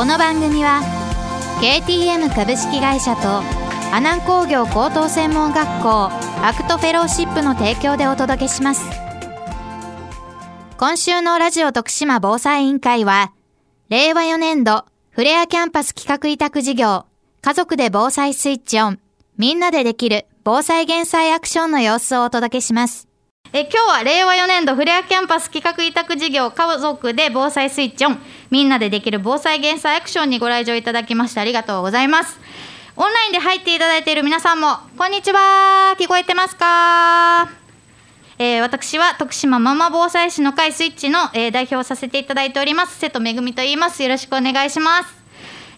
この番組は KTM 株式会社と阿南工業高等専門学校アクトフェローシップの提供でお届けします。今週のラジオ徳島防災委員会は令和4年度フレアキャンパス企画委託事業家族で防災スイッチオンみんなでできる防災減災アクションの様子をお届けします。え今日は令和4年度フレアキャンパス企画委託事業家族で防災スイッチオン。みんなでできる防災減災アクションにご来場いただきましてありがとうございます。オンラインで入っていただいている皆さんもこんにちは。聞こえてますか？えー、私は徳島ママ防災士の会スイッチの、えー、代表をさせていただいております。瀬戸恵と言います。よろしくお願いします。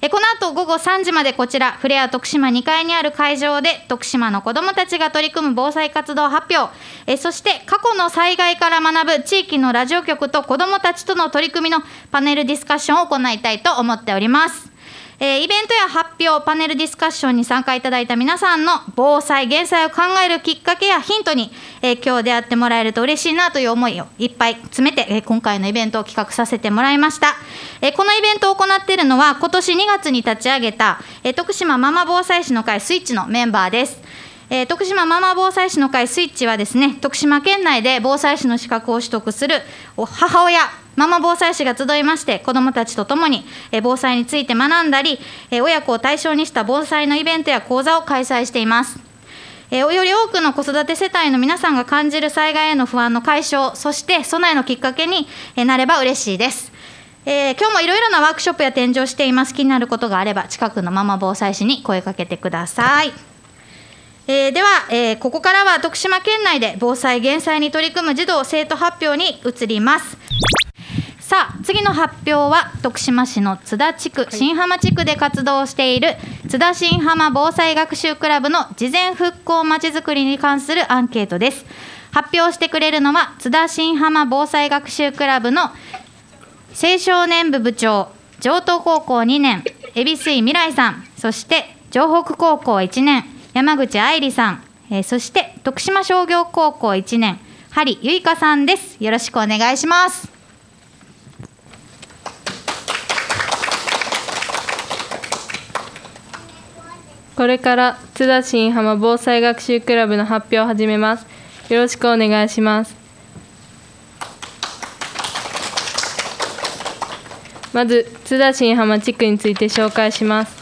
えこの後午後3時までこちらフレア徳島2階にある会場で徳島の子どもたちが取り組む防災活動発表。えそして過去の災害から学ぶ地域のラジオ局と子どもたちとの取り組みのパネルディスカッションを行いたいと思っております。えー、イベントや発表、パネルディスカッションに参加いただいた皆さんの防災・減災を考えるきっかけやヒントに、えー、今日出会ってもらえると嬉しいなという思いをいっぱい詰めて、えー、今回のイベントを企画させてもらいました。えこのイベントを行っているのは、今年2月に立ち上げた、え徳島ママ防災士の会スイッチのメンバーです。えー、徳島ママ防災士の会スイッチはですね徳島県内で防災士の資格を取得する母親ママ防災士が集いまして子どもたちと共に、防災について学んだり、親子を対象にした防災のイベントや講座を開催しています。より多くの子育て世帯の皆さんが感じる災害への不安の解消そして備えのきっかけになれば嬉しいです。えー、今日もいろいろなワークショップや展示をしています気になることがあれば近くのママ防災士に声かけてください。えー、では、えー、ここからは徳島県内で防災・減災に取り組む児童生徒発表に移りますさあ次の発表は徳島市の津田地区、新浜地区で活動している津田新浜防災学習クラブの事前復興まちづくりに関するアンケートです。発表してくれるのは津田新浜防災学習クラブの青少年部部長上東高校2年恵比寿井未来さん。そして城北高校1年山口愛理さん、え、そして徳島商業高校1年。針ゆいかさんです。よろしくお願いします。これから津田新浜防災学習クラブの発表を始めます。よろしくお願いします。まず津田新浜地区について紹介します。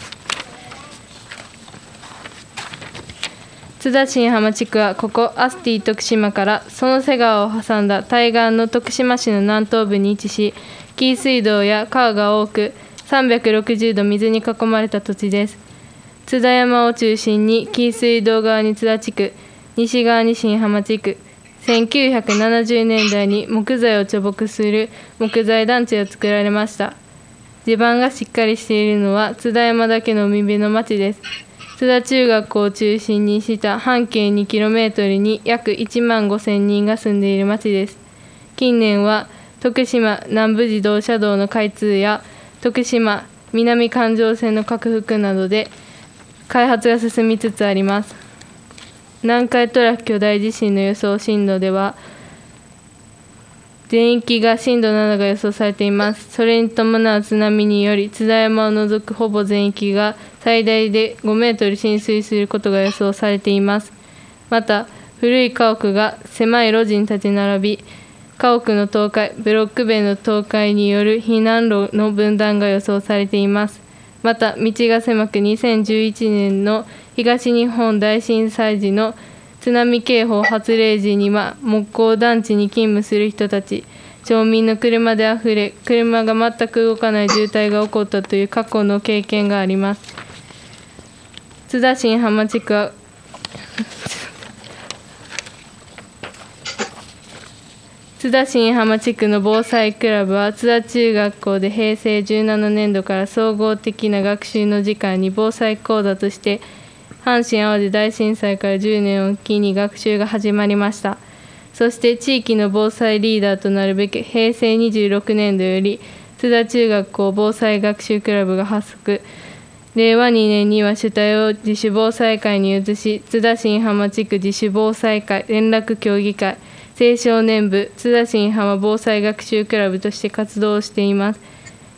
津田新浜地区はここアスティ徳島からその瀬川を挟んだ対岸の徳島市の南東部に位置し紀伊水道や川が多く360度水に囲まれた土地です。津田山を中心に紀伊水道側に津田地区西側に新浜地区1970年代に木材を貯木する木材団地を作られました。地盤がしっかりしているのは津田山だけの海辺の町です。津田中学校を中心にした半径 2km に約1万5000人が住んでいる町です。近年は徳島南部自動車道の開通や徳島南環状線の拡幅などで開発が進みつつあります。南海トラフ巨大地震の予想震度では全域が震度7が予想されています。それに伴う津波により津田山を除くほぼ全域が最大で5メートル浸水することが予想されています。また古い家屋が狭い路地に立ち並び家屋の倒壊ブロック塀の倒壊による避難路の分断が予想されています。また道が狭く2011年の東日本大震災時の津波警報発令時には木工団地に勤務する人たち町民の車であふれ車が全く動かない渋滞が起こったという過去の経験があります。津田新浜地区は津田新浜地区の防災クラブは津田中学校で平成17年度から総合的な学習の時間に防災講座として阪神・淡路大震災から10年を機に学習が始まりました。そして地域の防災リーダーとなるべく平成26年度より津田中学校防災学習クラブが発足。令和2年には主体を自主防災会に移し津田新浜地区自主防災会連絡協議会。青少年部津田新浜防災学習クラブとして活動しています。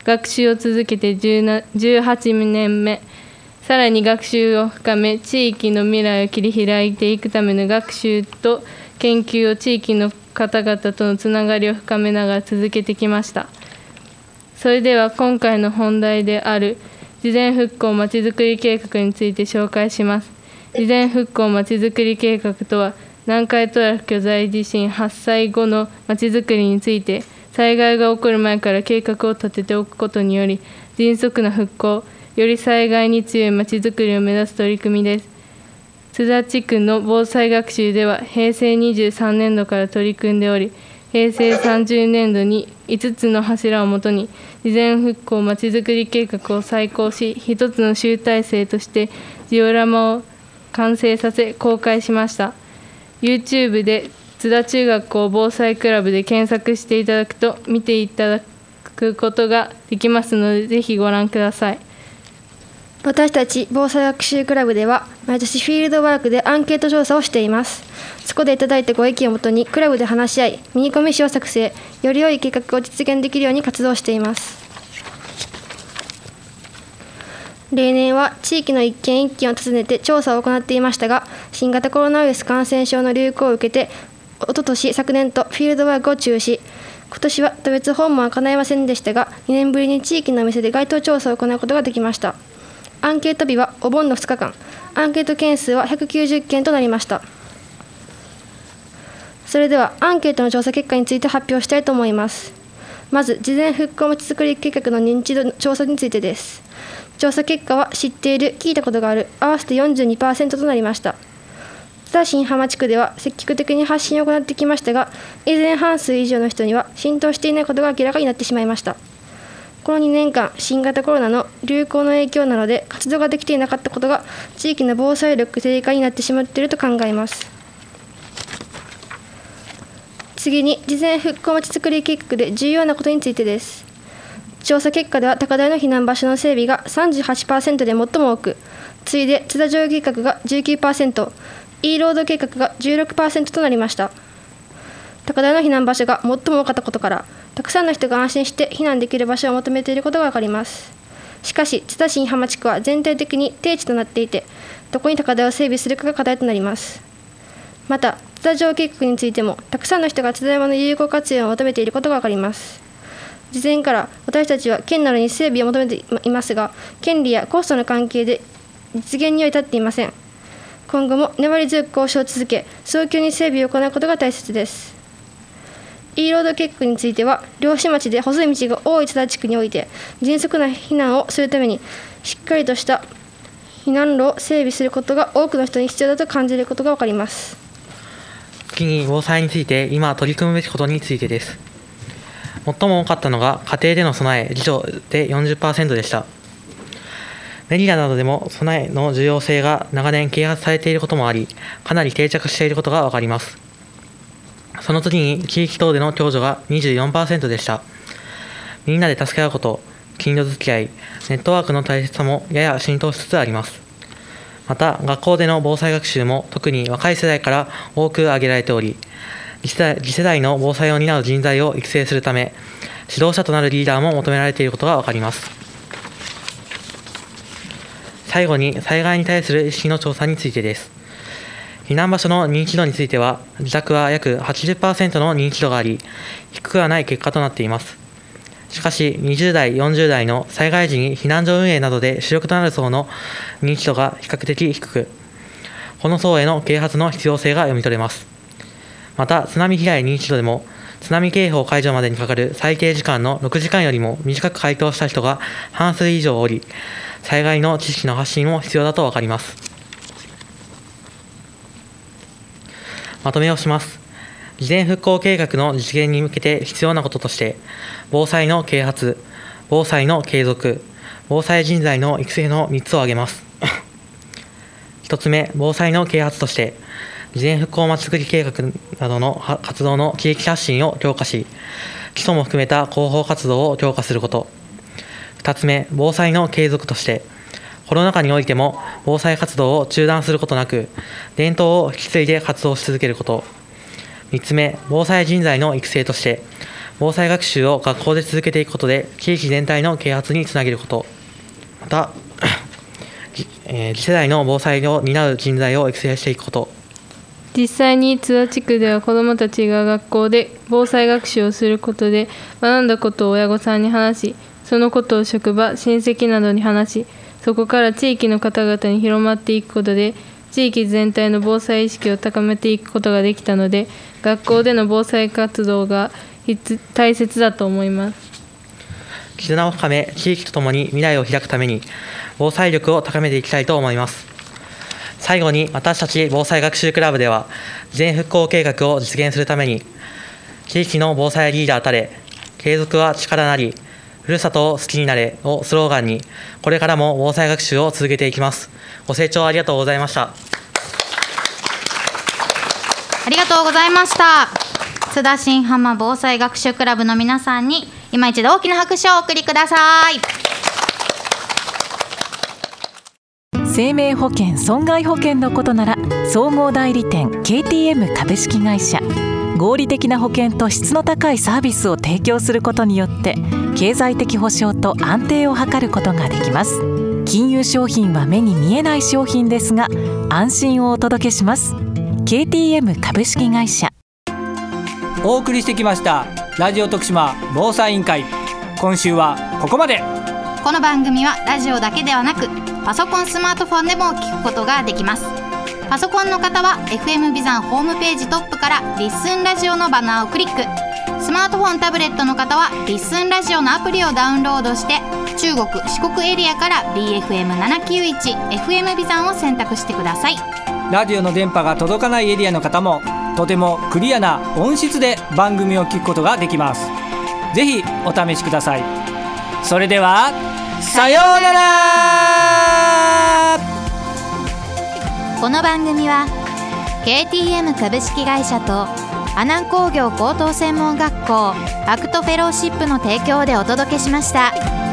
学習を続けて18年目。さらに学習を深め地域の未来を切り開いていくための学習と研究を地域の方々とのつながりを深めながら続けてきました。それでは今回の本題である事前復興まちづくり計画について紹介します。事前復興まちづくり計画とは南海トラフ巨大地震発災後のまちづくりについて災害が起こる前から計画を立てておくことにより迅速な復興より災害に強いまちづくりを目指す取り組みです。津田地区の防災学習では平成23年度から取り組んでおり平成30年度に5つの柱をもとに事前復興まちづくり計画を再考し1つの集大成としてジオラマを完成させ公開しました。YouTube で津田中学校防災クラブで検索していただくと見ていただくことができますのでぜひご覧ください。私たち防災学習クラブでは毎年フィールドワークでアンケート調査をしています。そこでいただいたご意見をもとにクラブで話し合いミニコミ誌を作成より良い計画を実現できるように活動しています。例年は地域の一軒一軒を訪ねて調査を行っていましたが新型コロナウイルス感染症の流行を受けておととし昨年とフィールドワークを中止。今年は特別訪問は叶いませんでしたが2年ぶりに地域のお店で街頭調査を行うことができました。アンケート日はお盆の2日間。アンケート件数は190件となりました。それではアンケートの調査結果について発表したいと思います。まず事前復興まちづくり計画の認知度調査についてです。調査結果は知っている聞いたことがある合わせて42%となりました。津田新浜地区では積極的に発信を行ってきましたが以前半数以上の人には浸透していないことが明らかになってしまいました。この2年間新型コロナの流行の影響なので活動ができていなかったことが地域の防災力低下になってしまっていると考えます。次に事前復興まちづくり計画で重要なことについてです。調査結果では高台の避難場所の整備が38%で最も多く次いで津田城計画が 19%E ロード計画が16%となりました。高台の避難場所が最も多かったことからたくさんの人が安心して避難できる場所を求めていることが分かります。しかし津田新浜地区は全体的に低地となっていてどこに高台を整備するかが課題となります。また津田城計画についてもたくさんの人が津田山の有効活用を求めていることが分かります。事前から私たちは県などに整備を求めていますが権利やコストの関係で実現には至っていません。今後も粘り強く交渉を続け早急に整備を行うことが大切です。E ロード計画については漁師町で細い道が多い津田地区において迅速な避難をするためにしっかりとした避難路を整備することが多くの人に必要だと感じることが分かります。次に防災について今取り組むべきことについてです。最も多かったのが家庭での備え自助で40%でした。メディアなどでも備えの重要性が長年啓発されていることもありかなり定着していることが分かります。その次に地域等での共助が24%でした。みんなで助け合うこと近所付き合いネットワークの大切さもやや浸透しつつあります。また学校での防災学習も特に若い世代から多く挙げられており次世代の防災を担う人材を育成するため指導者となるリーダーも求められていることが分かります。最後に災害に対する意識の調査についてです。避難場所の認知度については自宅は約80%の認知度があり低くはない結果となっています。しかし20代40代の災害時に避難所運営などで主力となる層の認知度が比較的低くこの層への啓発の必要性が読み取れます。また津波被害認知度でも津波警報解除までにかかる最低時間の6時間よりも短く回答した人が半数以上おり災害の知識の発信も必要だと分かりますまとめをします事前復興計画の実現に向けて必要なこととして、防災の啓発、防災の継続、防災人材の育成の3つを挙げます。1つ目、防災の啓発として、事前復興まちづくり計画などの活動の地域発信を強化し、基礎も含めた広報活動を強化すること。2つ目、防災の継続として、コロナ禍においても防災活動を中断することなく、伝統を引き継いで活動し続けること。3つ目、防災人材の育成として、防災学習を学校で続けていくことで、地域全体の啓発につなげること。また、えー次世代の防災を担う人材を育成していくこと。実際に津田地区では子どもたちが学校で防災学習をすることで学んだことを親御さんに話しそのことを職場親戚などに話しそこから地域の方々に広まっていくことで地域全体の防災意識を高めていくことができたので学校での防災活動が大切だと思います絆を深め、地域とともに未来を開くために、防災力を高めていきたいと思います。最後に、私たち防災学習クラブでは、事前復興計画を実現するために、地域の防災リーダーたれ、継続は力なり、ふるさとを好きになれをスローガンに、これからも防災学習を続けていきます。ご清聴ありがとうございました。ありがとうございました津田新浜防災学習クラブの皆さんに今一度大きな拍手をお送りください生命保険損害保険のことなら総合代理店 KTM 株式会社合理的な保険と質の高いサービスを提供することによって経済的保障と安定を図ることができます。金融商品は目に見えない商品ですが安心をお届けします。KTM 株式会社。お送りしてきましたラジオ徳島防災委員会。今週はここまで。この番組はラジオだけではなくパソコンスマートフォンでも聞くことができます。パソコンの方は FM ビザンホームページトップからリッスンラジオのバナーをクリック。スマートフォンタブレットの方はリッスンラジオのアプリをダウンロードして中国四国エリアから BFM791FM ビザンを選択してください。ラジオの電波が届かないエリアの方もとてもクリアな音質で番組を聞くことができます。ぜひお試しください。それではさようなら。この番組は KTM 株式会社と阿南工業高等専門学校アクトフェローシップの提供でお届けしました。